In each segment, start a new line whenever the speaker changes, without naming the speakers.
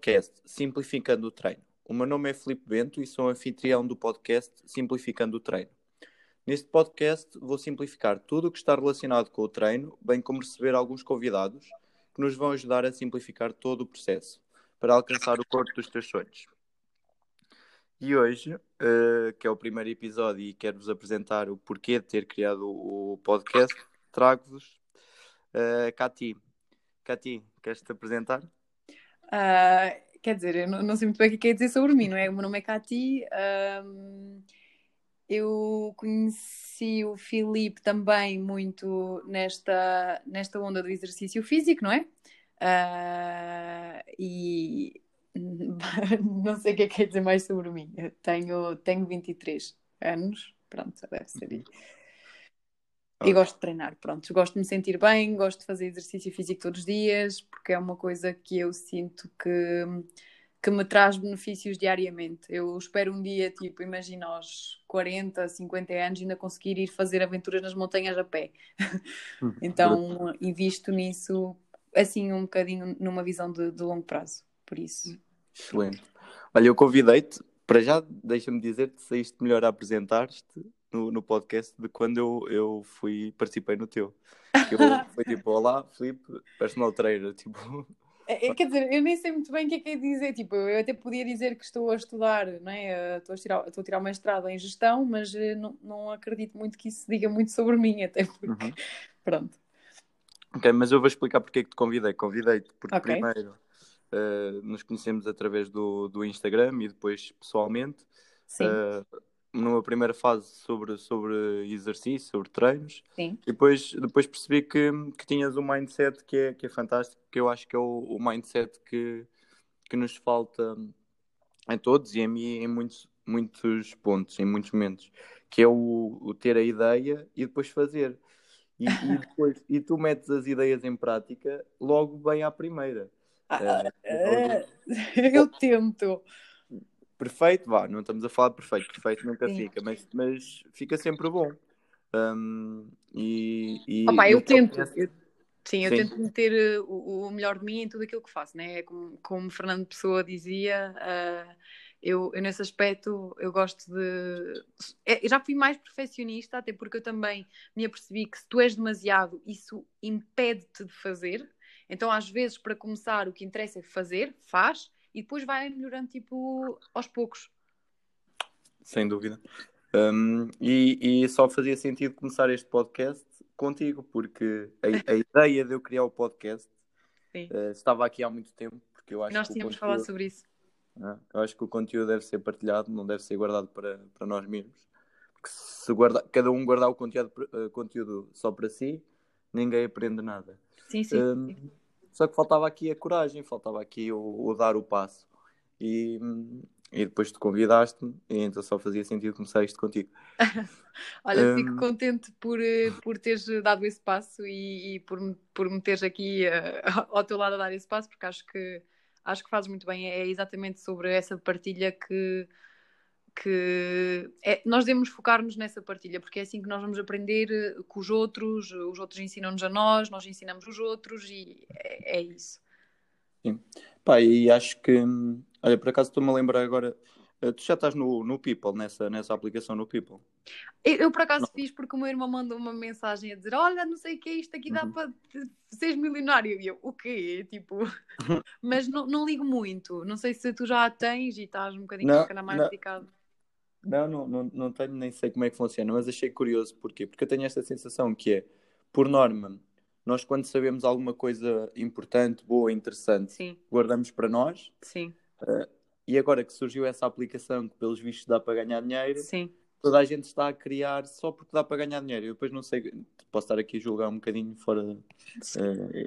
podcast Simplificando o Treino. O meu nome é Filipe Bento e sou anfitrião do podcast Simplificando o Treino. Neste podcast vou simplificar tudo o que está relacionado com o treino, bem como receber alguns convidados que nos vão ajudar a simplificar todo o processo para alcançar o corpo dos teus sonhos. E hoje, uh, que é o primeiro episódio e quero-vos apresentar o porquê de ter criado o podcast, trago-vos uh, Cati. Cati, queres-te apresentar?
Uh, quer dizer, eu não, não, sei muito bem o que quer dizer sobre mim, não é? O meu nome é Cati. Um, eu conheci o Filipe também muito nesta, nesta onda do exercício físico, não é? Uh, e não sei o que é que quer dizer mais sobre mim. Eu tenho, tenho 23 anos, pronto, deve ser. E, e gosto de treinar, pronto. Gosto de me sentir bem, gosto de fazer exercício físico todos os dias, porque é uma coisa que eu sinto que, que me traz benefícios diariamente. Eu espero um dia, tipo, imagina aos 40, 50 anos, ainda conseguir ir fazer aventuras nas montanhas a pé. Hum, então, invisto nisso, assim, um bocadinho numa visão de, de longo prazo, por isso.
Excelente. Olha, eu convidei-te, para já, deixa-me dizer-te, saíste melhor a apresentar-te no, no podcast de quando eu, eu fui, participei no teu. Eu fui tipo, olá, Filipe, personal trainer, tipo...
É, é, quer dizer, eu nem sei muito bem o que é que é dizer, tipo, eu até podia dizer que estou a estudar, não é? Estou a tirar, estou a tirar o mestrado em gestão, mas eh, não, não acredito muito que isso diga muito sobre mim, até porque, uhum. pronto.
Ok, mas eu vou explicar porque é que te convidei. Convidei-te porque okay. primeiro uh, nos conhecemos através do, do Instagram e depois pessoalmente. Sim. Uh, numa primeira fase sobre, sobre exercício, sobre treinos.
Sim.
E depois, depois percebi que, que tinhas um mindset que é, que é fantástico, que eu acho que é o, o mindset que, que nos falta em todos e em mim em muitos, muitos pontos, em muitos momentos, que é o, o ter a ideia e depois fazer. E, e, depois, e tu metes as ideias em prática logo bem à primeira.
Ah, uh, eu tento
perfeito, vá, não estamos a falar de perfeito, perfeito nunca Sim. fica, mas, mas fica sempre bom. Um, e, e
Opa, eu tento, eu, sim, eu sim. tento meter eh, o, o, melhor de mim em tudo aquilo que faço, né? como, como Fernando Pessoa dizia, uh, eu, eu, nesse aspecto eu gosto de. É, eu já fui mais perfeccionista, até porque eu também me apercebi que se tu és demasiado, isso impede-te de fazer. Então, às vezes, para começar, o que interessa é fazer, faz, e depois vai melhorando tipo aos poucos.
Sem dúvida. Um, e, e, só fazia sentido começar este podcast contigo, porque a, a ideia de eu criar o podcast uh, estava aqui há muito tempo. Porque eu acho
Nós tínhamos conteúdo, falado sobre isso.
Uh, eu acho que o conteúdo deve ser partilhado, não deve ser guardado para, para nós mesmos. Porque se guarda, cada um guardar o conteúdo, uh, conteúdo só para si, ninguém aprende nada.
Sim, sim. Um,
só que faltava aqui a coragem, faltava aqui o, o dar o passo. E, e depois te convidaste-me, e então só fazia sentido começar isto contigo.
Olha, um... fico contente por, eh, por teres dado esse passo e, e por, por me teres aqui uh, ao teu lado a dar esse passo, porque acho que, acho que fazes muito bem. É exatamente sobre essa partilha que, que é, nós devemos focar-nos nessa partilha, porque é assim que nós vamos aprender eh, com os outros, os outros ensinam-nos a nós, nós ensinamos os outros e é, é isso.
Sim. Pá, e acho que, olha, por acaso estou-me a lembrar agora, eh, tu já estás no, no People, nessa, nessa aplicação no People?
Eu, eu por acaso não. fiz porque o meu irmão mandou uma mensagem a dizer: Olha, não sei o que é isto aqui, dá uhum. para seres milionário. E eu, o quê? Tipo, mas não, não ligo muito. Não sei se tu já a tens e estás um bocadinho não, mais não. dedicado.
Não, não, não, não tenho, nem sei como é que funciona, mas achei curioso. Porquê? Porque eu tenho esta sensação que é, por norma, nós quando sabemos alguma coisa importante, boa, interessante,
Sim.
guardamos para nós.
Sim.
Uh, e agora que surgiu essa aplicação que pelos vistos dá para ganhar dinheiro,
Sim.
toda a gente está a criar só porque dá para ganhar dinheiro. Eu depois não sei, posso estar aqui a julgar um bocadinho fora uh,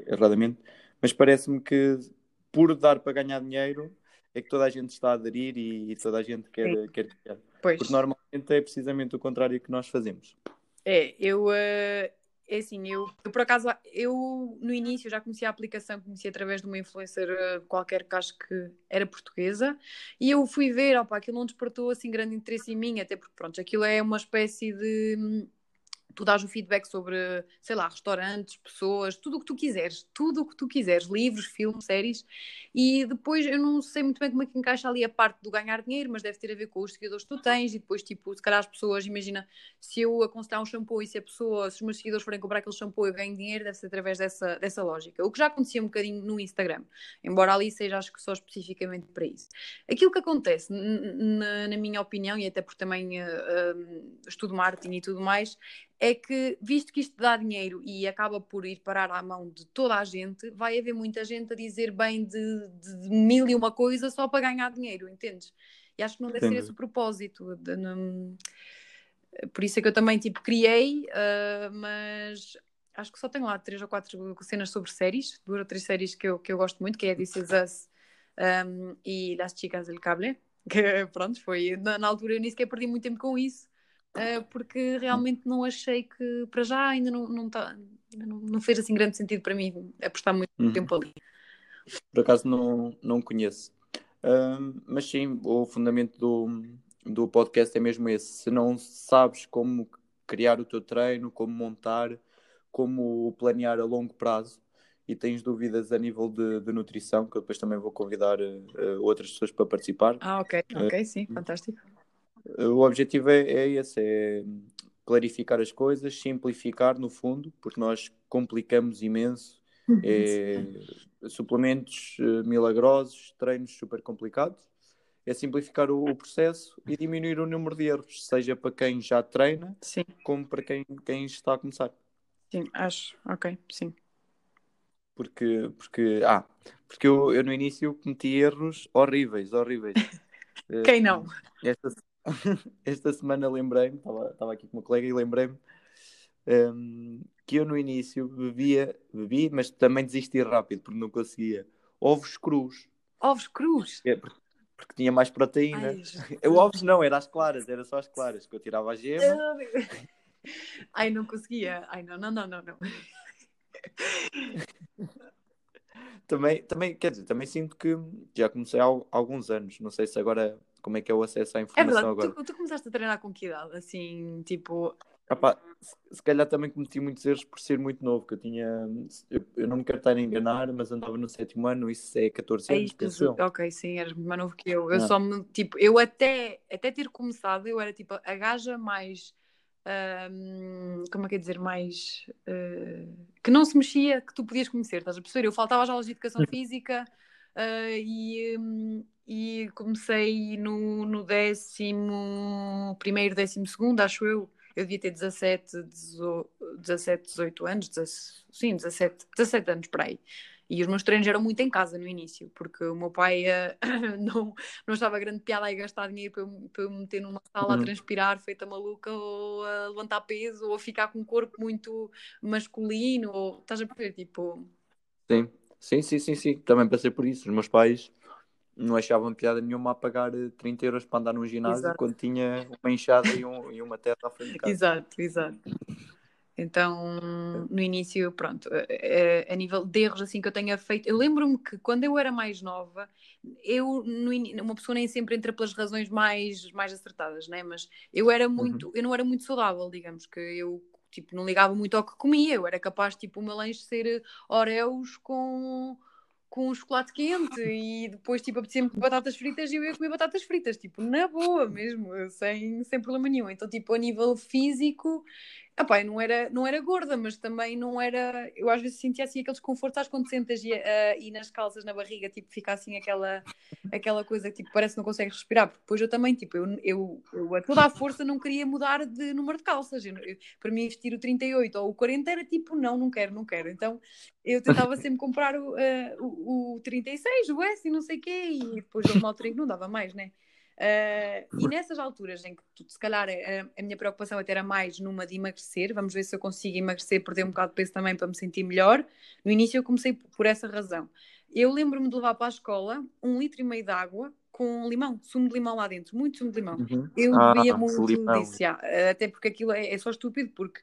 erradamente, mas parece-me que por dar para ganhar dinheiro é que toda a gente está a aderir e, e toda a gente quer, quer criar.
Pois.
Porque normalmente é precisamente o contrário que nós fazemos.
É, eu. Uh, é assim, eu, eu, por acaso, eu no início já conheci a aplicação, conheci através de uma influencer uh, qualquer que acho que era portuguesa, e eu fui ver, opa, aquilo não despertou assim grande interesse em mim, até porque, pronto, aquilo é uma espécie de. Tu dás o feedback sobre, sei lá, restaurantes, pessoas, tudo o que tu quiseres, tudo o que tu quiseres, livros, filmes, séries, e depois eu não sei muito bem como é que encaixa ali a parte do ganhar dinheiro, mas deve ter a ver com os seguidores que tu tens, e depois, tipo, se calhar as pessoas, imagina, se eu aconselhar um shampoo e se a pessoa, se os meus seguidores forem comprar aquele shampoo eu ganho dinheiro, deve ser através dessa, dessa lógica. O que já acontecia um bocadinho no Instagram, embora ali seja, acho que só especificamente para isso. Aquilo que acontece, na, minha opinião, e até porque também uh, estudo marketing e tudo mais, é que, visto que isto dá dinheiro e acaba por ir parar à mão de toda a gente, vai haver muita gente a dizer bem de, de, mil e uma coisa só para ganhar dinheiro, entendes? E acho que não deve Entendi. ser esse o propósito. De, não... Por isso é que eu também, tipo, criei, uh, mas acho que só tenho lá três ou quatro cenas sobre séries, duas ou três séries que eu, que eu gosto muito, que é This Is Us um, e Las Chicas del Cable, que pronto, foi, na, na altura eu nem sequer perdi muito tempo com isso, porque realmente não achei que para já ainda não, não, tá, não, fez assim grande sentido para mim apostar muito uhum. tempo ali.
Por acaso não, não conheço. Uh, mas sim, o fundamento do, do podcast é mesmo esse. Se não sabes como criar o teu treino, como montar, como planear a longo prazo e tens dúvidas a nível de, de nutrição, que eu depois também vou convidar uh, outras pessoas para participar.
Ah, ok, ok, sim, fantástico.
O objetivo é, é esse, é clarificar as coisas, simplificar no fundo, porque nós complicamos imenso. É, suplementos uh, milagrosos, treinos super complicados. É simplificar o, o, processo e diminuir o número de erros, seja para quem já treina,
sim.
como para quem, quem está a começar.
Sim, acho, ok, sim.
Porque, porque, ah, porque eu, eu no início cometi erros horríveis, horríveis.
Quem não?
Esta, esta semana lembrei-me, estava aqui com uma colega e lembrei-me um, que eu no início bebia, bebi, mas também desisti rápido porque não conseguia. Ovos crus.
Ovos crus?
É, porque, porque, tinha mais proteína. Ai, eu, ovos não, era as claras, era só as claras, que eu tirava a gema.
Ai, não conseguia. Ai, não, não, não, não, não.
também, também, quer dizer, também sinto que já comecei há alguns anos. Não sei se agora como é que é o acesso à é informação é verdade. agora.
Tu, tu começaste a treinar com que idade? Assim, tipo.
Se, se calhar também cometi muitos erros por ser muito novo, que eu tinha. Eu, eu não me quero estar a enganar, mas andava no sétimo ano, isso é 14 anos.
É ok, sim, eras mais novo que eu. Eu só me, tipo, eu até, até ter começado, eu era tipo a gaja mais. Um, como é que é dizer, mais uh, que não se mexia, que tu podias conhecer, estás a perceber? Eu faltava às aulas de educação física uh, e, um, e comecei no, no décimo primeiro, décimo segundo, acho eu. Eu devia ter 17, 17 18 anos, 17, sim, 17, 17 anos para aí. E os meus treinos eram muito em casa no início, porque o meu pai uh, não, não estava grande piada a gastar dinheiro para eu, para eu me meter numa sala uhum. a transpirar feita maluca, ou a levantar peso, ou a ficar com um corpo muito masculino, ou estás a perceber? Tipo.
Sim, sim, sim, sim, sim. Também passei por isso. Os meus pais não achavam piada nenhuma a pagar 30 euros para andar num ginásio exato. quando tinha uma enxada e, um, e uma terra à frente de casa.
Exato, exato. Então, no início, pronto, a, eh, eh, a, nível de erros assim que eu tenha feito, eu lembro-me que quando eu era mais nova, eu, in... uma pessoa nem sempre entra pelas razões mais, mais acertadas, né? Mas eu era muito, uhum. eu não era muito saudável, digamos, que eu tipo, não ligava muito ao que comia, eu era capaz, tipo, o meu lanche ser Oreos com com um chocolate quente e depois tipo apetecia-me batatas fritas e eu ia comer batatas fritas, tipo, na boa mesmo, sem, sem problema nenhum. Então, tipo, a nível físico, Epá, eu não era, não era gorda, mas também não era. Eu às vezes sentia assim aquele desconforto, sabes quando sentas e, uh, e nas calças, na barriga, tipo, fica assim aquela, aquela coisa que tipo, parece que não consegues respirar, porque depois eu também, tipo, eu, eu, eu a toda a força não queria mudar de número de calças. Eu, eu, para mim, vestir o 38 ou o 40 era tipo, não, não quero, não quero. Então eu tentava sempre comprar o, uh, o, o 36, o S e não sei o quê, e depois houve uma altura que não dava mais, né? Uh, e nessas alturas em que tu, se calhar a, a, minha preocupação até era mais numa de emagrecer, vamos ver se eu consigo emagrecer, perder um bocado de peso também para me sentir melhor. No início eu comecei por essa razão. Eu lembro-me de levar para a escola um litro e meio de água com limão, sumo de limão lá dentro, muito sumo de limão. Uhum. Eu ah, bebia muito disso, já. até porque aquilo é, é só estúpido, porque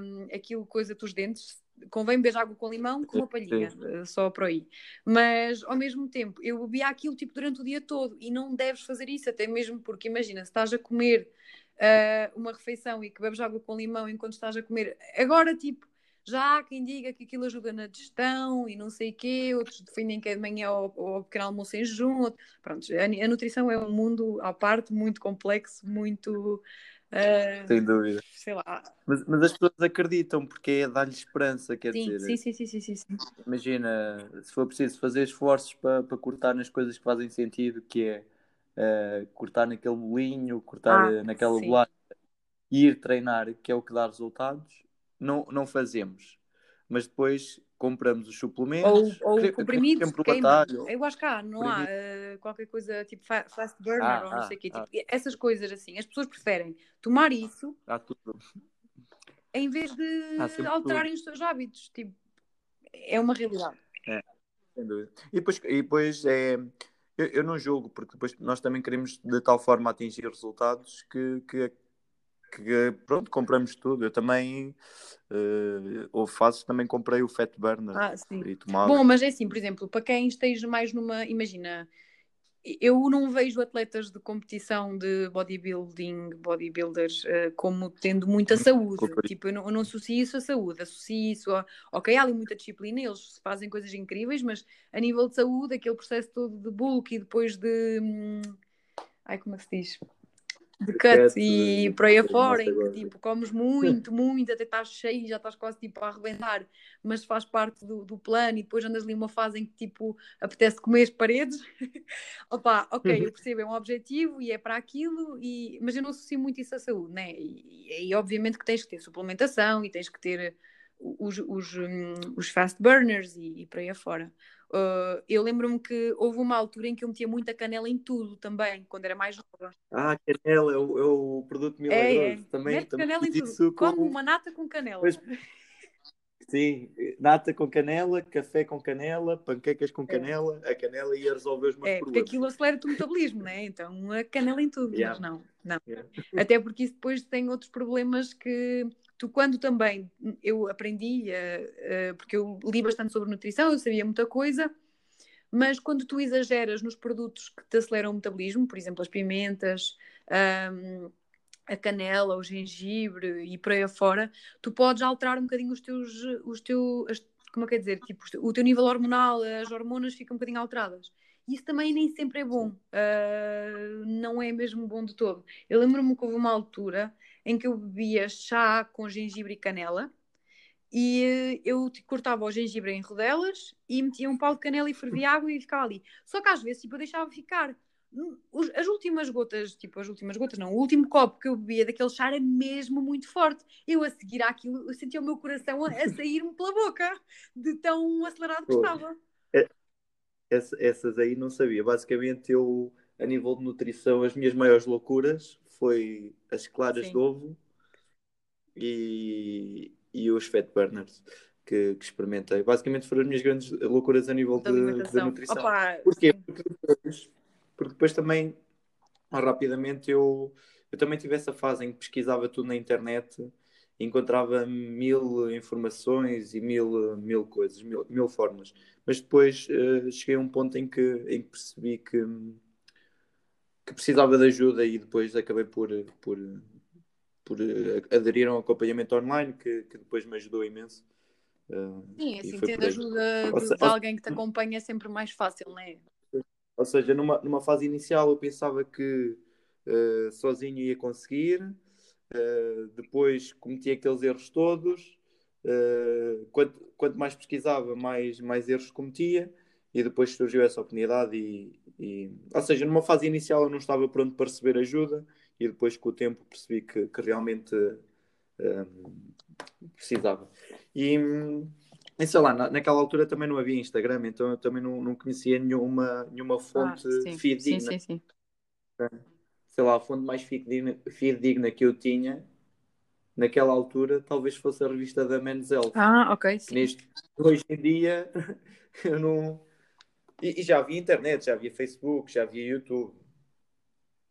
um, aquilo coisa dos dentes convém beber água com limão com uma palhinha, eh, só por aí. Mas ao mesmo tempo, eu bebia aquilo tipo durante o dia todo e não deves fazer isso, até mesmo porque imagina, se estás a comer uh, uma refeição e que bebes água com limão enquanto estás a comer. Agora, tipo, já há quem diga que aquilo ajuda na digestão e não sei o quê, outros defendem que é de manhã ou, ou pequeno almoço em jejum. Pronto, a, a, nutrição é um mundo à parte, muito complexo, muito. Uh,
Sem dúvida.
Sei lá.
Mas, mas as pessoas acreditam porque é dar-lhes esperança, quer
sim,
dizer.
Sim, sim, sim, sim, sim.
Imagina, se for preciso fazer esforços para, para cortar nas coisas que fazem sentido, que é uh, cortar naquele bolinho, cortar ah, naquela bolacha e ir treinar, que é o que dá resultados, não, não fazemos. Mas depois compramos os suplementos.
Ou, ou comprimidos, queima. Eu acho que há, não há uh, qualquer coisa tipo fast burner ah, ou não sei o quê. Tipo, ah. essas coisas assim. As pessoas preferem tomar isso em vez de alterarem tudo. os seus hábitos. Tipo, é uma realidade.
É, sem dúvida. E depois, e depois é. Eu, eu não julgo, porque depois nós também queremos de tal forma atingir resultados que, que que pronto, compramos tudo. Eu também uh, houve fases também comprei o Fat Burner
ah, e tomava. Bom, mas é assim, por exemplo, para quem esteja mais numa, imagina, eu não vejo atletas de competição de bodybuilding, bodybuilders, uh, como tendo muita hum, saúde. Tipo, eu não, eu não associo isso à saúde, associo isso a. Ok, há ali muita disciplina, eles fazem coisas incríveis, mas a nível de saúde, aquele processo todo de bulk e depois de. Hum, ai, como é que se diz? De cut e por aí afora, em que tipo, comes muito, muito, até estás cheio e já estás quase tipo a arrebentar, mas faz parte do, do plano e depois andas ali uma fase em que tipo apetece comer as paredes. Opa, ok, eu percebo, é um objetivo e é para aquilo, e, mas eu não associo muito isso à saúde, né? E, e, obviamente que tens que ter suplementação e tens que ter os, os, hum, os fast burners e, e por aí afora. Uh, eu lembro-me que houve uma altura em que eu metia muita canela em tudo também, quando era mais nova.
Ah, canela é o, é o produto milagroso. É, é. Também,
Mete também canela em tudo. Como com... uma nata com canela. Pois...
Sim, nata com canela, café com canela, panquecas com é. canela, é. a canela ia resolver os meus
é,
problemas.
Porque aquilo acelera o metabolismo, né? Então a canela em tudo, yeah. mas não, não. Yeah. Até porque isso depois tem outros problemas que tu quando também eu aprendi, uh, uh, porque eu li bastante sobre nutrição, eu sabia muita coisa, mas quando tu exageras nos produtos que te aceleram o metabolismo, por exemplo, as pimentas, um, a canela, o gengibre e por aí afora, tu podes alterar um bocadinho os teus, os teus como é que é dizer, tipo, o teu nível hormonal, as hormonas ficam um bocadinho alteradas. Isso também nem sempre é bom, uh, não é mesmo bom de todo. Eu lembro-me que houve uma altura em que eu bebia chá com gengibre e canela e eh, eu cortava o gengibre em rodelas e metia um pau de canela e fervia água e ficava ali. Só que às vezes tipo, eu deixava ficar. As últimas gotas, tipo, as últimas gotas, não, o último copo que eu bebia daquele chá era mesmo muito forte. Eu a seguir àquilo, eu sentia o meu coração a, a sair-me pela boca, de tão acelerado que estava.
É, essas aí não sabia. Basicamente, eu, a nível de nutrição, as minhas maiores loucuras foi as claras Sim. de ovo e, e os fat burners que, que, experimentei. Basicamente foram as minhas grandes loucuras a nível de, de nutrição. Opa, Porquê? Porque depois, porque depois também, rapidamente, eu, eu também tive essa fase em que pesquisava tudo na internet encontrava mil informações e mil, mil coisas, mil, mil formas. Mas depois uh, cheguei a um ponto em que, em que percebi que, que precisava de ajuda e depois acabei por, por, por aderir a um acompanhamento online que, que depois me ajudou imenso.
Uh, Sim, assim, tendo ajuda de, de, alguém que te acompanha é sempre mais fácil, não é?
Ou seja, numa, numa fase inicial eu pensava que uh, sozinho ia conseguir, uh, depois cometi aqueles erros todos, quanto, quanto mais pesquisava, mais, mais erros cometia, e depois surgiu essa oportunidade e, e, ou seja, numa fase inicial eu não estava pronto para receber ajuda e depois com o tempo percebi que, que realmente um, precisava e, e sei lá, na, naquela altura também não havia Instagram então eu também não, não conhecia nenhuma, nenhuma ah, fonte ah, fidedigna sim, sim, sim. sei lá, a fonte mais fidedigna, fidedigna que eu tinha naquela altura talvez fosse a revista da Men's Health.
Ah, ok. Sim.
Neste, hoje em dia eu não, e, e, já havia internet, já havia Facebook, já havia YouTube.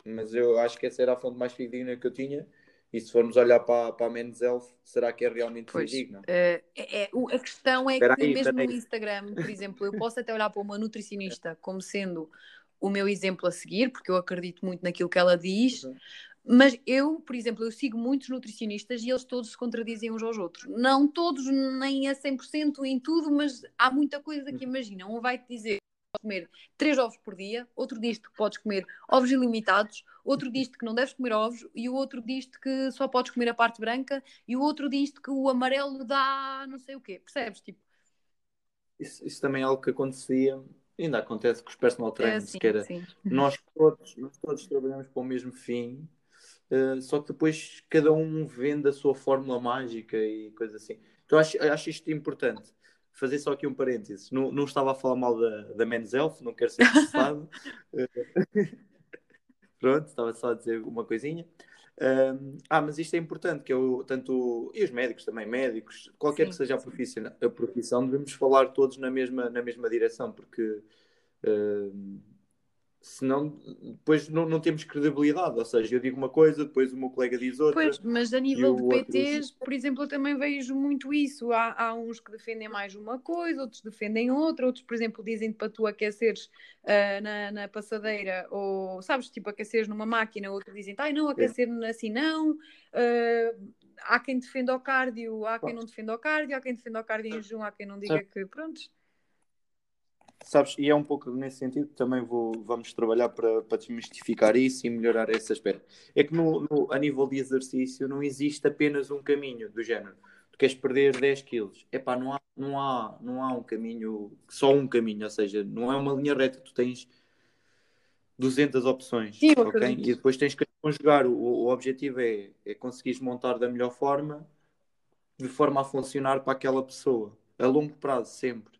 Mas eu acho que essa era a fonte mais fidedigna que eu tinha. E se formos olhar para, para a Men's Health, será que é realmente pois, fidedigna?
Uh, é, é, a questão é que aí, mesmo no Instagram, por exemplo, eu posso até olhar para uma nutricionista como sendo o meu exemplo a seguir, porque eu acredito muito naquilo que ela diz, uhum. Mas eu, por exemplo, eu sigo muitos nutricionistas e eles todos se contradizem uns aos outros. Não todos, nem a 100% em tudo, mas há muita coisa que imagina. Um vai te dizer comer 3 ovos por dia, outro diz que podes comer ovos ilimitados, outro diz que não deves comer ovos e o outro diz que só podes comer a parte branca e o outro diz que o amarelo dá não sei o quê. Percebes? Tipo,
isso, isso também é algo que acontecia, ainda acontece com os personal trainers,
É, sim,
que era
sim.
nós todos, nós todos trabalhamos para o mesmo fim, eh, só que depois cada um vende a sua fórmula mágica e coisa assim. Então acho, acho isto importante. Fazer só aqui um parênteses. Não, não estava a falar mal da, da Men's Health, não quero ser processado. Eh, Pronto, estava só a dizer uma coisinha. Um, ah, mas isto é importante, que eu, tanto, e os médicos também, médicos, qualquer
Sim,
que seja a profissão, a profissão, devemos falar todos na mesma, na mesma direção, porque um, senão depois não, não temos credibilidade. Ou seja, eu digo uma coisa, depois o meu colega diz outra,
Pois, mas a nível de
outro.
PTs, por exemplo, eu também vejo muito isso. Há, há uns que defendem mais uma coisa, outros defendem outra, outros, por exemplo, dizem para tu aqueceres ah, na, na passadeira, ou sabes, tipo, aqueceres numa máquina, outros dizem, ai não, aquecer assim não. Ah, há quem defenda o cardio, há quem não defenda o cardio, há quem defenda o cardio em jejum, há quem não diga que, pronto.
Sabes, e é um pouco nesse sentido que também vou, vamos trabalhar para, para desmistificar isso e melhorar esse aspecto. É que no, no- a nível de exercício não existe apenas um caminho do género. Tu queres perder 10 quilos. Epá, não há, não há, não há um caminho, só um caminho, ou seja, não é uma linha reta, tu tens 200 opções,
Sim,
ok? E depois tens que conjugar. O, o objetivo é, é conseguires montar da melhor forma, de forma a funcionar para aquela pessoa, a longo prazo, sempre.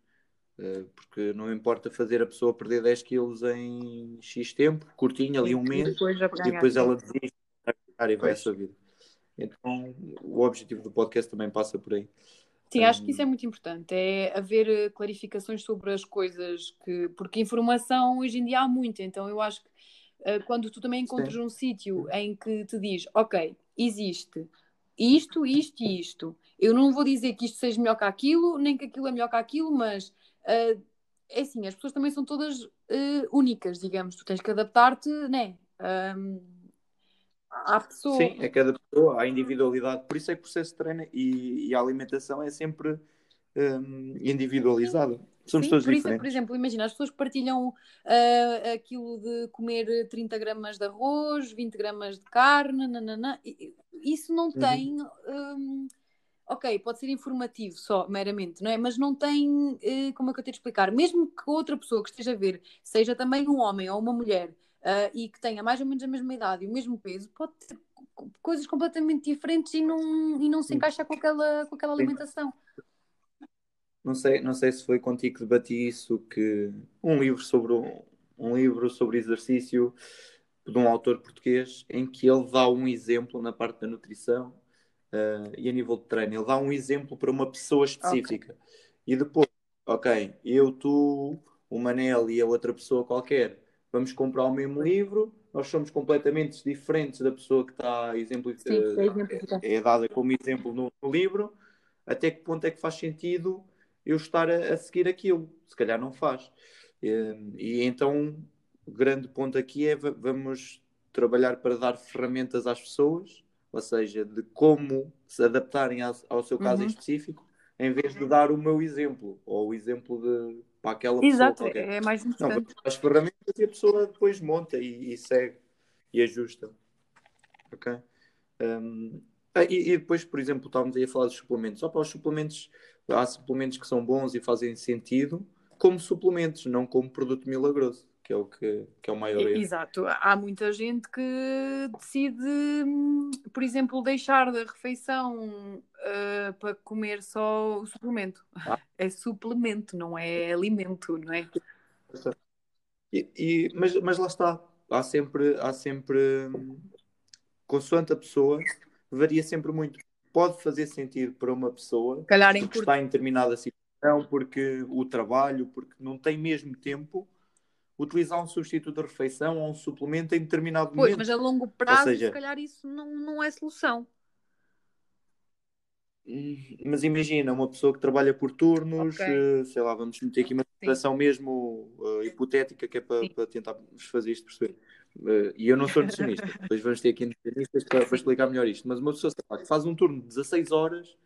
Uh, porque não importa fazer a pessoa perder 10 quilos em X tempo, curtinho, ali um
E
mês,
depois já
e depois ela desiste e vai a sua vida. Então, o objetivo do podcast também passa por aí.
Sim, acho que isso é muito importante, é haver eh, clarificações sobre as coisas que, porque informação hoje em dia há muita, então eu acho que eh, quando tu também encontras
sim,
um sítio em que te diz, ok, existe isto, isto e isto, eu não vou dizer que isto seja melhor que aquilo, nem que aquilo é melhor que aquilo, mas eh, é assim, as pessoas também são todas eh, únicas, digamos, tu tens que adaptar-te, né? Ahm, à pessoa.
sim, é cada pessoa, a individualidade. Por isso é que o processo de treino e, e a alimentação é sempre um, individualizado. Somos
Sim,
todos
por isso, por
diferentes.
exemplo, imagina, as pessoas partilham ah, aquilo de comer 30 gramas de arroz, 20 gramas de carne, nananã. E- Isso não
Uhum.
tem. hum, ok, pode ser informativo só, meramente, não é? Mas não tem. eh, como é que eu tenho de explicar? Mesmo que outra pessoa que esteja a ver seja também um homem ou uma mulher ah, e que tenha mais ou menos a mesma idade e o mesmo peso, pode ter co- coisas completamente diferentes e não, e não se encaixa com aquela, com aquela
Sim. Não sei, não sei se foi contigo que debati isso, que um livro sobre um, um livro sobre exercício de um autor português em que ele dá um exemplo na parte da nutrição eh, e a nível de treino, ele dá um exemplo para uma pessoa específica. E depois, ok, eu, tu, o Manel e a outra pessoa qualquer, vamos comprar o mesmo livro, nós somos completamente diferentes da pessoa que está exemplo,
Sim, é
é dada como exemplo no, no livro, até que ponto é que faz sentido eu estar a, a seguir aquilo? Se calhar não faz. Eh, E, então, o grande ponto aqui é va- vamos trabalhar para dar ferramentas às pessoas, ou seja, de como se adaptarem ao, ao seu caso em
Uhum.
específico, em vez de dar o meu exemplo, ou o exemplo de, para aquela pessoa
Exato, é mais
Não,
importante.
dar as ferramentas e a pessoa depois monta e, e segue e ajusta. Ok? Um, ah, e, e depois, por exemplo, estávamos aí a falar dos suplementos. Só para os suplementos, há suplementos que são bons e fazem sentido como suplementos, não como produto milagroso, que é o, que, que é o maior erro.
Exato, há muita gente que decide, hum, por exemplo, deixar da refeição ah, para comer só o suplemento.
Ah.
É suplemento, não é alimento, não é?
E, e- mas, mas lá está, há sempre, há sempre, hum, consoante a pessoa, varia sempre muito. Pode fazer sentido para uma pessoa
Calhar em
porque
curto.
está em determinada situação, porque o trabalho, porque não tem mesmo tempo, utilizar um substituto de refeição ou um suplemento em determinado
Pois,
momento.
mas a longo prazo,
seja-
se calhar isso não, não é solução.
mas imagina, uma pessoa que trabalha por turnos,
Ok.
eh, sei lá, vamos meter aqui uma situação mesmo eh, hipotética que é para, para tentar fazer isto perceber. Eh, e eu não sou nutricionista, depois vamos ter aqui nutricionistas para, para explicar melhor isto. Mas uma pessoa lá, que faz um turno de 16 horas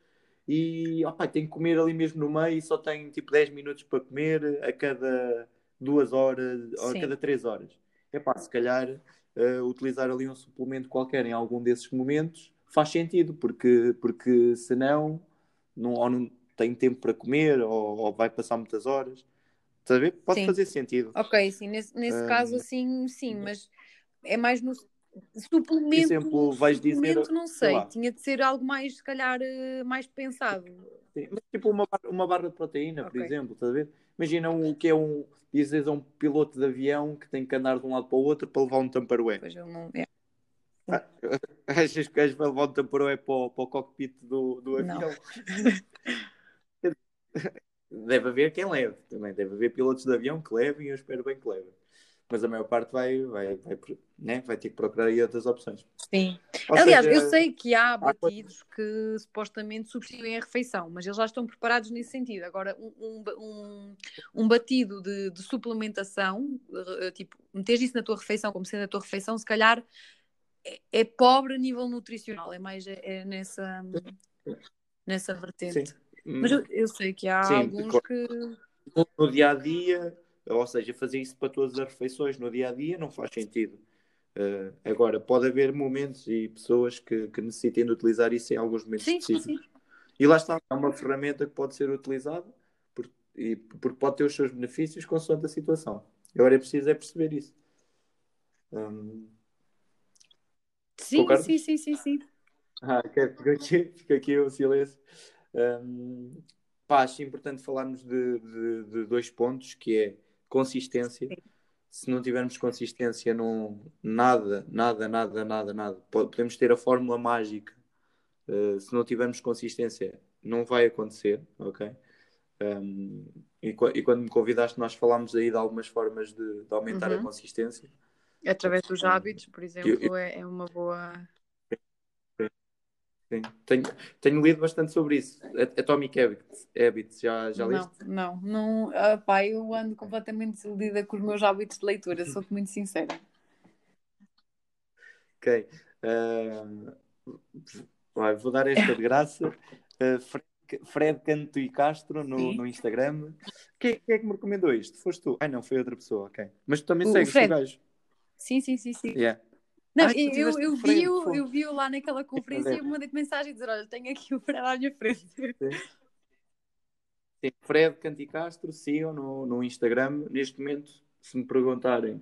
e opá, tem que comer ali mesmo no meio e só tem tipo 10 minutos para comer a cada duas horas ou a
Sim.
cada 3 horas. É pá, se calhar eh, utilizar ali um suplemento qualquer em algum desses momentos faz sentido, porque, porque senão não, ou não tem tempo para comer ou, ou vai passar muitas horas. Estás a ver? Pode
Sim.
fazer sentido.
Ok, sim, nesse, nesse caso, assim, sim, mas é mais no suplemento.
exemplo, vais dizer,
suplemento, não
sei
sei, tinha de ser algo mais, se calhar, eh, mais pensado.
Sim, mas tipo uma, barra- uma barra de proteína, por
Ok.
exemplo, estás a ver? Imagina um- o que é um, dizes a um piloto de avião que tem que andar de um lado para o outro para levar um tamparware.
Pois eu não. é,
Achas que para levar um tamparware para, o- para o cockpit do, do
Não.
avião? Deve haver quem leve também. Deve haver pilotos de avião que levem e eu espero bem que levem. Mas a maior parte vai, vai, vai, né? vai ter que procurar aí outras opções.
Sim.
Ou
Aliás,
seja,
eu sei que há batidos que supostamente substituem a refeição, mas eles já estão preparados nesse sentido. Agora, um, um, um, batido de, de suplementação, eh, tipo, meteres isso na tua refeição como sendo a tua refeição, se calhar é, é pobre a nível nutricional, é mais é, é nessa, nessa vertente.
Sim.
Mas eu, eu sei que há
Sim,
alguns que.
no dia a dia, ou seja, fazer isso para todas as refeições no dia a dia não faz sentido. Eh, agora, pode haver momentos e pessoas que, que necessitem de utilizar isso em alguns momentos
Sim,
específicos.
sim.
E lá está, é uma ferramenta que pode ser utilizada por- e, porque pode ter os seus benefícios consoante a situação. Agora é preciso é perceber isso. Hum,
Sim, sim, sim, sim, sim.
Ah, fica aqui, fica aqui o silêncio. Hum, pá, acho importante falarmos de, de- de dois pontos, que é consistência. Se não tivermos consistência, não, nada, nada, nada, nada, nada. Po- Podemos ter a fórmula mágica. Uh, se não tivermos consistência, não vai acontecer, ok? Hum, e, e quando me convidaste, nós falámos aí de algumas formas de, de aumentar a
Uhum.
consistência.
Através dos hábitos, por exemplo, é, é uma boa.
Sim. Tenho, tenho lido bastante sobre isso. Atomic Habits, Habits já, já
não,
leste?
não, não. Ah, pá, eu ando completamente desiludida com os meus hábitos de leitura, sou-te muito sincera.
Ok. Ah, vai, vou dar esta de graça. Ah, Fred, Fred Canto e Castro no,
Sim.
no Instagram. Quem, quem é que me recomendou isto? Foste tu? Ai não, foi outra pessoa, ok. Mas tu também
O- o
segues o
Fred.
gajo.
Sim, sim, sim, sim.
Yeah.
Não,
Ai,
eu, eu,
o
vi-o,
fogo.
eu vi-o lá naquela conferência e mandei-te mensagem a dizer: Olha, tenho aqui o Fred à minha frente.
Sim, Fred Canto e Castro, sigam no, no Instagram. Neste momento, se me perguntarem,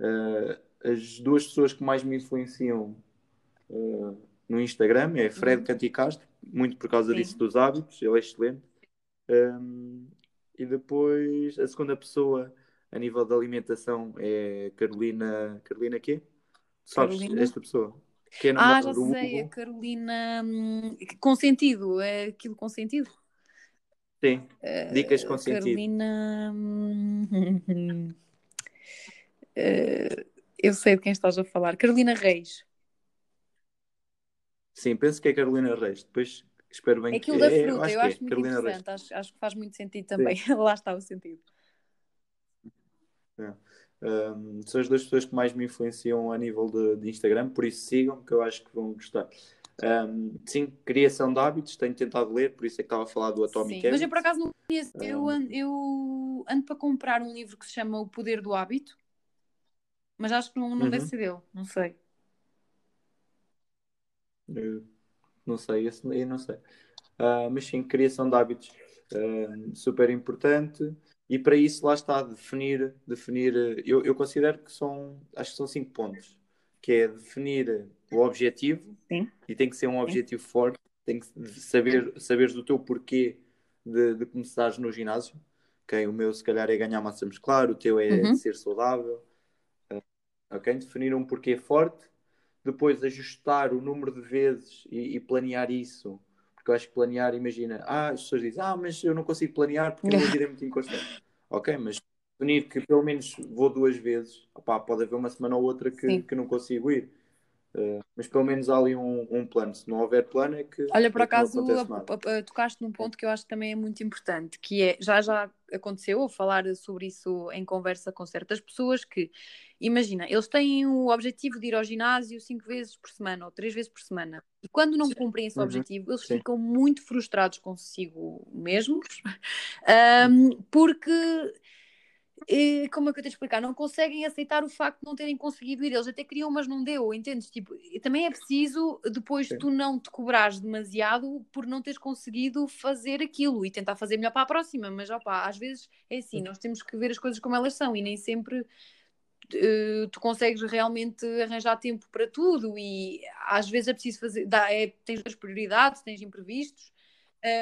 ah, as duas pessoas que mais me influenciam ah, no Instagram é Fred
Uhum.
Canto e Castro, muito por causa
Sim.
disso dos hábitos, ele é excelente. Um, e depois a segunda pessoa a nível da alimentação é Carolina. Carolina quê? Sabes
Carolina?
esta pessoa? Que é
Ah, já sei, a
Hugo?
Hum, com sentido, é aquilo com sentido.
Sim,
Eh,
dicas com sentido.
Carolina. hum, eh, eu sei de quem estás a falar. Carolina Reis.
Sim, penso que é Carolina Reis. Depois espero bem
É
que
aquilo da
é,
fruta, eu
que
acho
é,
muito
Carolina
interessante. Acho, acho que faz muito sentido também. Lá está o sentido.
Um, são as duas pessoas que mais me influenciam a nível de, de Instagram, por isso sigam, que eu acho que vão gostar. Um, sim, criação de hábitos, tenho tentado ler, por isso é que estava a falar do Atomic
Sim, mas eu por acaso não conheço. Eu
Ah.
ando, eu ando para comprar um livro que se chama O Poder do Hábito, mas acho que não, não
Uhum.
deve ser dele, não sei.
Eu não sei, esse aí não sei. Ah, mas sim, criação de hábitos, ah, super importante. E para isso lá está, definir, definir, eu, eu considero que são, acho que são cinco pontos, que é definir o objetivo,
Sim.
e tem que ser um objetivo forte, tem que saber, saberes do teu porquê de, de começares no ginásio. ok? O meu se calhar é ganhar massa muscular, o teu é
Uhum.
ser saudável. Ah, ok? Definir um porquê forte, depois ajustar o número de vezes e, e planear isso. Porque eu acho que planear, imagina, ah, as pessoas dizem, ah, mas eu não consigo planear porque a minha vida é muito inconstante. ok, mas definir que pelo menos vou duas vezes, opá, pode haver uma semana ou outra que,
Sim.
que não consigo ir. Uh, mas pelo menos há ali um, um, plano. Se não houver plano, é que.
Olha, por
é
acaso, a, a, tocaste num ponto que eu acho que também é muito importante, que é já já aconteceu falar sobre isso em conversa com certas pessoas que, imagina, eles têm o objetivo de ir ao ginásio cinco vezes por semana ou três vezes por semana. E quando não cumprem esse uhum. objetivo, eles Sim. ficam muito frustrados consigo mesmos, um, porque e, como é que eu tenho de explicar? Não conseguem aceitar o facto de não terem conseguido ir. Eles até queriam, mas não deu, entendes? Tipo, também é preciso depois Sim. tu não te cobrares demasiado por não teres conseguido fazer aquilo e tentar fazer melhor para a próxima. Mas opa, às vezes é assim, nós temos que ver as coisas como elas são e nem sempre uh, tu consegues realmente arranjar tempo para tudo e às vezes é preciso fazer, dá, é, tens as prioridades, tens imprevistos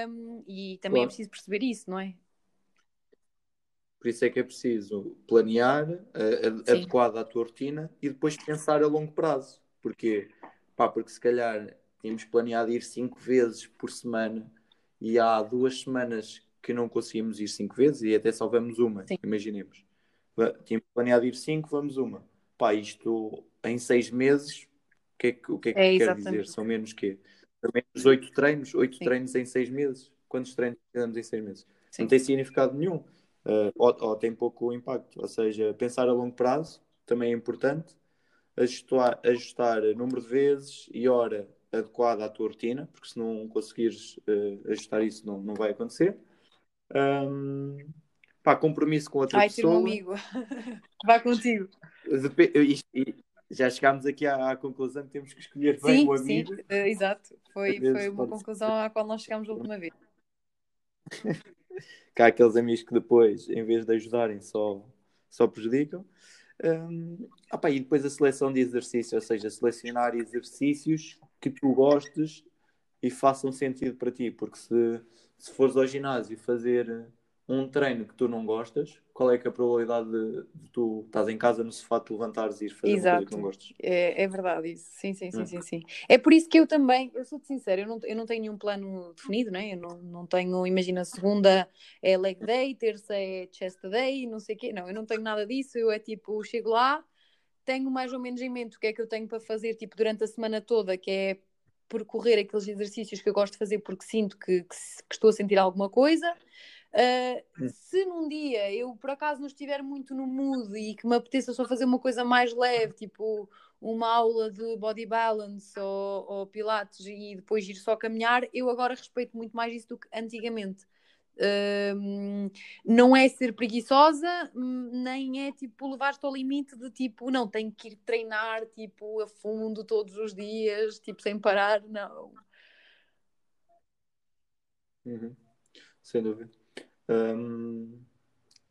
um, e também é claro. é preciso perceber isso, não é?
Por isso é que é preciso planear, uh, adequado à tua rotina e depois pensar a longo prazo. Porque, pá, porque se calhar tínhamos planeado ir cinco vezes por semana e há duas semanas que não conseguimos ir cinco vezes e até só vamos uma, Sim. imaginemos. Tínhamos planeado ir cinco, vamos uma. Pá, isto em seis meses, o que é que, o que, é que é, quer dizer? São menos que menos oito treinos, oito treinos em seis meses. Quantos treinos fizemos em seis meses? Sim. Não tem significado nenhum uh, ou, ou, tem pouco impacto. Ou seja, pensar a longo prazo também é importante, ajustar, ajustar número de vezes e hora adequada à tua rotina, porque se não conseguires uh, ajustar isso, não, não vai acontecer. Um, pá, compromisso com outra Ai, pessoa. Ai, um
amigo. vai contigo.
Dep isto, já chegámos aqui à, à, conclusão que temos que escolher bem sim, o amigo.
Sim, uh, exato. Foi, foi uma conclusão à qual nós chegámos a última vez.
que há aqueles amigos que depois, em vez de ajudarem, só, só prejudicam. Um, opa, e depois a seleção de exercícios, ou seja, selecionar exercícios que tu gostes e façam sentido para ti, porque se, se fores ao ginásio fazer um treino que tu não gostas, qual é que é a probabilidade de, de tu estás em casa no sofá te levantares e ir fazer Exato. uma coisa que não gostas?
É, é verdade isso, sim, sim, sim, hum. sim, sim. É por isso que eu também, eu sou-te sincera, eu não, eu não tenho nenhum plano definido, né? eu não, não tenho, imagina, segunda é leg day, terça é chest day, não sei o quê, não, eu não tenho nada disso, eu é tipo, chego lá, tenho mais ou menos em mente o que é que eu tenho para fazer, tipo, durante a semana toda, que é percorrer aqueles exercícios que eu gosto de fazer porque sinto que, que, que estou a sentir alguma coisa Uh, se num dia eu por acaso não estiver muito no mood e que me apeteça só fazer uma coisa mais leve, tipo uma aula de body balance ou, ou pilates e depois ir só caminhar, eu agora respeito muito mais isso do que antigamente. Uh, não é ser preguiçosa, nem é tipo levar-te ao limite de tipo, não, tenho que ir treinar tipo a fundo todos os dias, tipo sem parar, não.
Uhum. Sem dúvida. Um,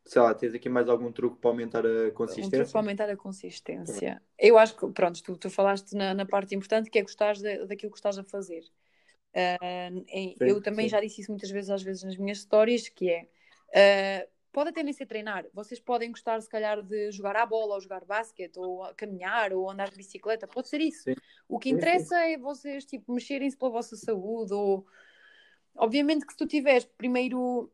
sei lá, tens aqui mais algum truque para aumentar a consistência? Um truque
para aumentar a consistência. Eu acho que, pronto, tu, tu falaste na, na parte importante que é gostar daquilo que estás a fazer. Uh, sim, eu também sim. já disse isso muitas vezes, às vezes, nas minhas histórias, que é. Uh, pode até nem ser treinar. Vocês podem gostar, se calhar, de jogar à bola, ou jogar basquete, ou caminhar, ou andar de bicicleta. Pode ser isso. Sim. O que interessa é vocês, tipo, mexerem-se pela vossa saúde, ou... Obviamente que se tu tiveres primeiro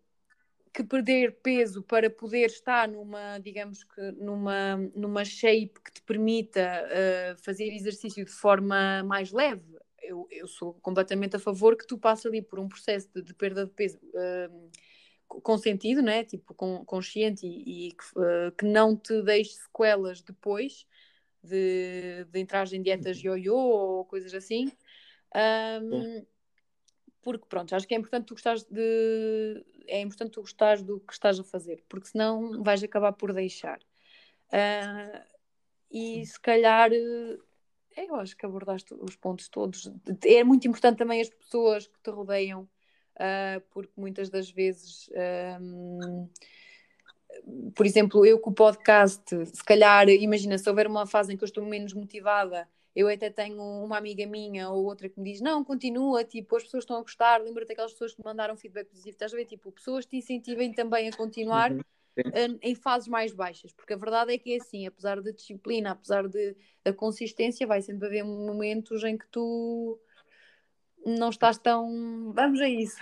que perder peso para poder estar numa, digamos que numa, numa shape que te permita uh, fazer exercício de forma mais leve. Eu, eu, sou completamente a favor que tu passes ali por um processo de, de perda de peso uh, com sentido, né? tipo, com, consciente e, e uh, que não te deixe sequelas depois de, de entrar em dietas uhum. ioiô ou coisas assim. Um, porque pronto, acho que é importante tu gostares de é importante tu gostares do que estás a fazer, porque senão vais acabar por deixar. Uh, e se calhar eh, eu acho que abordaste os pontos todos. É muito importante também as pessoas que te rodeiam, uh, porque muitas das vezes, um, por exemplo, eu com o podcast, se calhar, imagina, se houver uma fase em que eu estou menos motivada eu até tenho uma amiga minha ou outra que me diz: Não, continua, tipo, as pessoas estão a gostar. Lembra-te daquelas pessoas que me mandaram feedback positivo. Estás a ver? Tipo, pessoas te incentivem também a continuar uhum. em fases mais baixas, porque a verdade é que é assim: apesar da disciplina, apesar de, da consistência, vai sempre haver momentos em que tu não estás tão. Vamos a isso.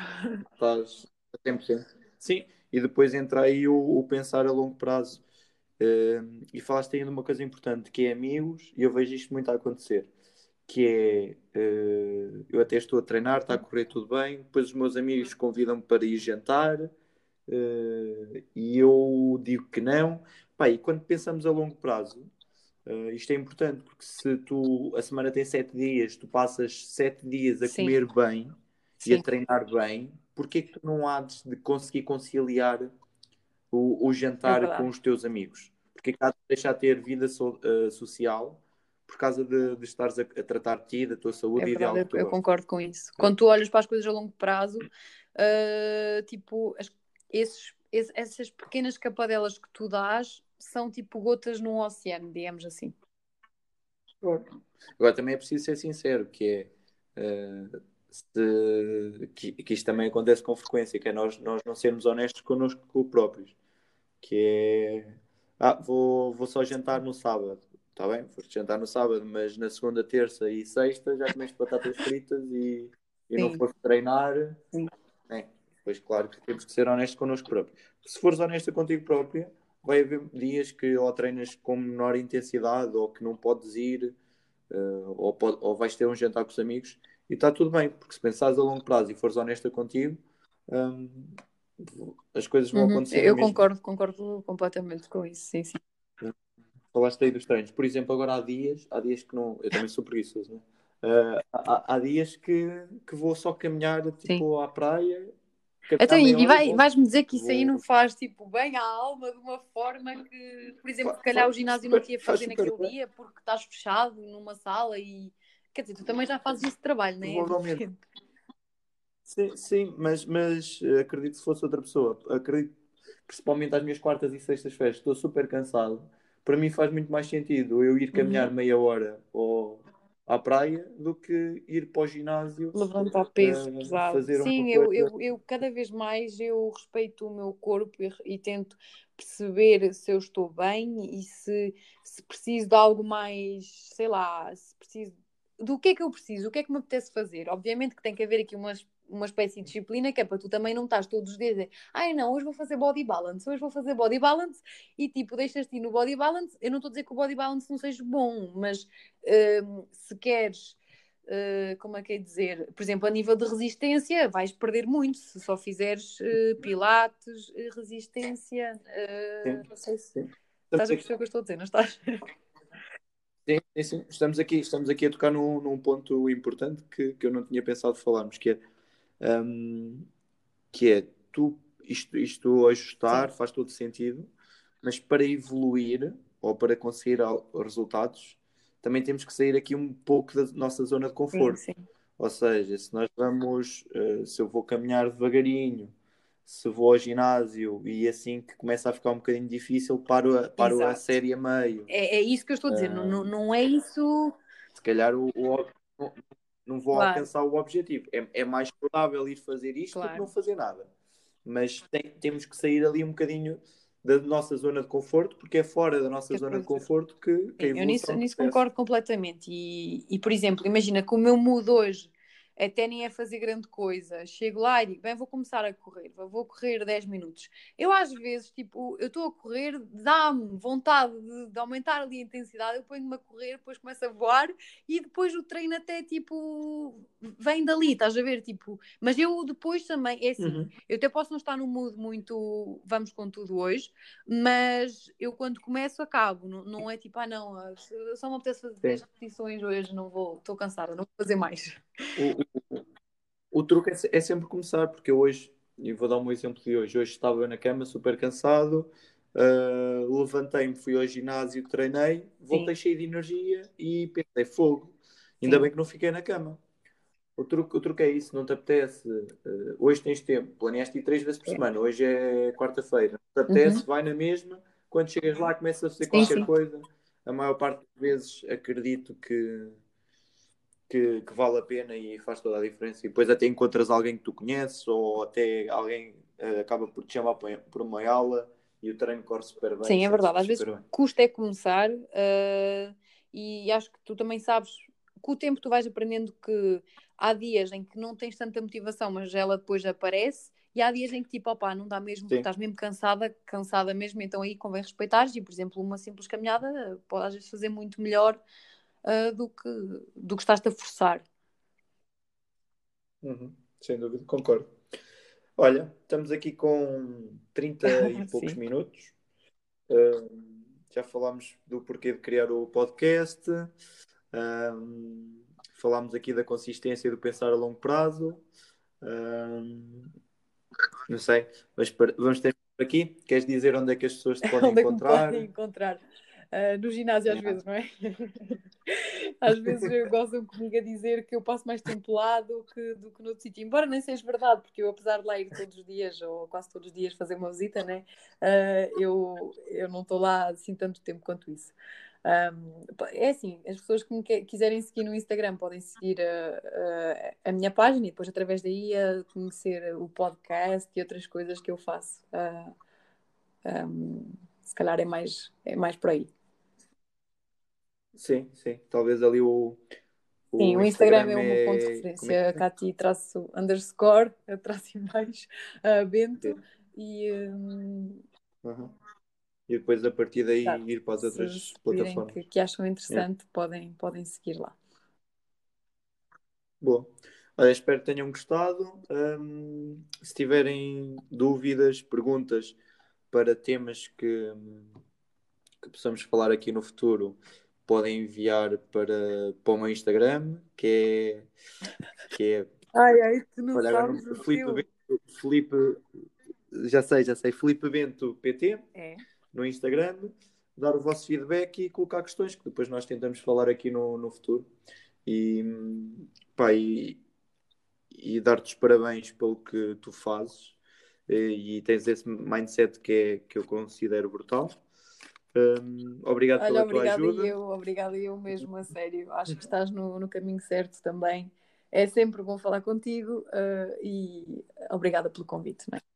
Estás a 100%. Sim, e depois entra aí o, o pensar a longo prazo Uh, e falaste ainda uma coisa importante que é amigos, e eu vejo isto muito a acontecer, que é uh, eu até estou a treinar, está a correr tudo bem, depois os meus amigos convidam-me para ir jantar uh, e eu digo que não. Pá, e quando pensamos a longo prazo, uh, isto é importante, porque se tu a semana tem sete dias, tu passas sete dias a Sim. comer bem Sim. e a treinar bem, porquê que tu não há de conseguir conciliar o, o jantar é com os teus amigos? Porque que há de deixar de ter vida so, social por causa de, de estares a, a tratar de ti, da tua saúde é e de algo
Eu concordo com isso. Quando tu olhas para as coisas a longo prazo, uh, tipo, as, esses, esses, essas pequenas capadelas que tu dás são tipo gotas num oceano, digamos assim.
Agora também é preciso ser sincero, que é uh, se, que, que isto também acontece com frequência, que é nós, nós não sermos honestos connosco próprios, que é ah, vou, vou só jantar no sábado Está bem, foste jantar no sábado, mas na segunda, terça e sexta já comeste batatas fritas e, e não foste treinar. Sim. É, pois claro que temos que ser honestos connosco próprios. Se fores honesta contigo própria, vai haver dias que ou treinas com menor intensidade ou que não podes ir uh, ou, pode, ou vais ter um jantar com os amigos e está tudo bem, porque se pensares a longo prazo e fores honesta contigo, um, as coisas vão uhum. acontecer.
Eu concordo, concordo completamente com isso, sim, sim.
Falaste aí dos treinos. Por exemplo, agora há dias, há dias que não. Eu também sou preguiçoso, né? Uh, há, há, dias que, que vou só caminhar tipo Sim. à praia.
Então, e vai, vais-me dizer que isso vou... aí não faz tipo bem à alma de uma forma que, por exemplo, se calhar o ginásio não te ia fazer naquele bem. dia porque estás fechado numa sala e quer dizer, tu também já fazes esse trabalho, não é?
Sim, sim, mas, mas acredito que se fosse outra pessoa, acredito principalmente às minhas quartas e sextas-feiras, estou super cansado. Para mim faz muito mais sentido eu ir caminhar uhum. meia hora ou à praia do que ir para o ginásio
levantar peso uh, pesado. sim eu, eu, eu, cada vez mais eu respeito o meu corpo e, e, tento perceber se eu estou bem e se, se preciso de algo mais sei lá se preciso do que é que eu preciso o que é que me apetece fazer? Obviamente que tem que haver aqui umas uma espécie de disciplina que é para tu também não estás todos os dias a dizer ai não, hoje vou fazer body balance, hoje vou fazer body balance e tipo, deixas-te ir no body balance. Eu não estou a dizer que o body balance não seja bom, mas uh, se queres, uh, como é que é dizer, por exemplo, a nível de resistência, vais perder muito se só fizeres uh, pilates, resistência. Sim, não sei se sim. estás a perceber o que eu estou a dizer, não estás?
Sim, sim, sim. Estamos, aqui, estamos aqui a tocar num, num ponto importante que, que eu não tinha pensado falarmos, que é um, que é tu isto, isto ajustar Sim. faz todo sentido, mas para evoluir ou para conseguir resultados também temos que sair aqui um pouco da nossa zona de conforto. Sim, sim. Ou seja, se nós vamos, uh, se eu vou caminhar devagarinho, se vou ao ginásio e assim que começa a ficar um bocadinho difícil, paro a, paro a série a meio.
É, é isso que eu estou a dizer, uh, não, não é isso.
Se calhar o, o, não vou claro. alcançar o objetivo. É, é mais provável ir fazer isto claro. do que não fazer nada. Mas tem, temos que sair ali um bocadinho da nossa zona de conforto, porque é fora da nossa zona de conforto que, que a
Eu nisso, nisso concordo completamente. E, e, por exemplo, imagina que o meu mood hoje até nem é fazer grande coisa. Chego lá e digo, bem, vou começar a correr, vou correr 10 minutos. Eu às vezes, tipo, eu estou a correr, dá-me vontade de, de, aumentar ali a intensidade, eu ponho-me a correr, depois começo a voar e depois o treino até, tipo, vem dali, estás a ver? Tipo, mas eu depois também, é assim, uhum. eu até posso não estar num mood muito, vamos com tudo hoje, mas eu quando começo acabo, não, não é tipo, ah não, só me apetece fazer 10 repetições hoje, não vou, estou cansada, não vou fazer mais.
O, o, truque é, é, sempre começar, porque eu hoje, e vou dar um exemplo de hoje, hoje estava na cama super cansado, uh, levantei-me, fui ao ginásio, treinei, voltei Sim. cheio de energia e pensei, fogo, ainda Sim. bem que não fiquei na cama. O truque, o truque é isso, não te apetece. Uh, hoje tens tempo, planeaste ir três vezes por semana, hoje é quarta-feira. Não te apetece, uhum. vai na mesma. Quando chegas lá, começa a fazer qualquer sim. coisa. A maior parte das vezes acredito que, que, que, vale a pena e faz toda a diferença. E depois até encontras alguém que tu conheces ou até alguém uh, acaba por te chamar por uma aula e o treino corre super bem.
Sim, é verdade. Às vezes bem. custa é começar uh, e acho que tu também sabes, com o tempo tu vais aprendendo que há dias em que não tens tanta motivação, mas ela depois aparece. E há dias em que tipo, opá, não dá mesmo, estás mesmo cansada, cansada mesmo, então aí convém respeitar e, por exemplo, uma simples caminhada pode às vezes fazer muito melhor uh, do, que, do que estás-te a forçar.
Uhum, sem dúvida, concordo. Olha, estamos aqui com 30 e poucos minutos. Uh, já falámos do porquê de criar o podcast. Um, falámos aqui da consistência do pensar a longo prazo. Um, não sei, mas para, vamos ter aqui. Queres dizer onde é que as pessoas te podem
onde
encontrar?
É podem encontrar? Uh, no ginásio às vezes, não é? às vezes gozam comigo a dizer que eu passo mais tempo lá do que, do que no outro sítio, embora nem seja verdade, porque eu apesar de lá ir todos os dias, ou quase todos os dias fazer uma visita, né? Uh, eu, eu não estou lá assim tanto tempo quanto isso. Um, é assim, as pessoas que me quiserem seguir no Instagram podem seguir a, a, a, minha página e depois através daí conhecer o podcast e outras coisas que eu faço. Uh, um, se calhar é mais, é mais por aí.
Sim, sim. Talvez ali o.
o sim, o Instagram, Instagram é o meu ponto de é- referência. É? Cati traço underscore, traço mais uh, Bento. Sim. E. Um...
Uhum e depois a partir daí Exato. ir para as outras
se
plataformas.
Que, que acham interessante, é. podem, podem seguir lá.
Boa. Olha, espero que tenham gostado. Um, se tiverem dúvidas, perguntas para temas que, que possamos falar aqui no futuro, podem enviar para, para o meu Instagram, que é. Que é
ai, ai, tu não
olha,
sabes
agora, Felipe, Felipe, já sei, já sei, Felipe Bento PT.
É
no Instagram, dar o vosso feedback e colocar questões que depois nós tentamos falar aqui no, no futuro. E, pá, e, e dar-te os parabéns pelo que tu fazes e, e, tens esse mindset que, é, que eu considero brutal. Um, obrigado Olha, pela tua ajuda.
Eu, obrigado eu mesmo, a sério. Acho que estás no, no caminho certo também. É sempre bom falar contigo uh, e obrigada pelo convite. Não é?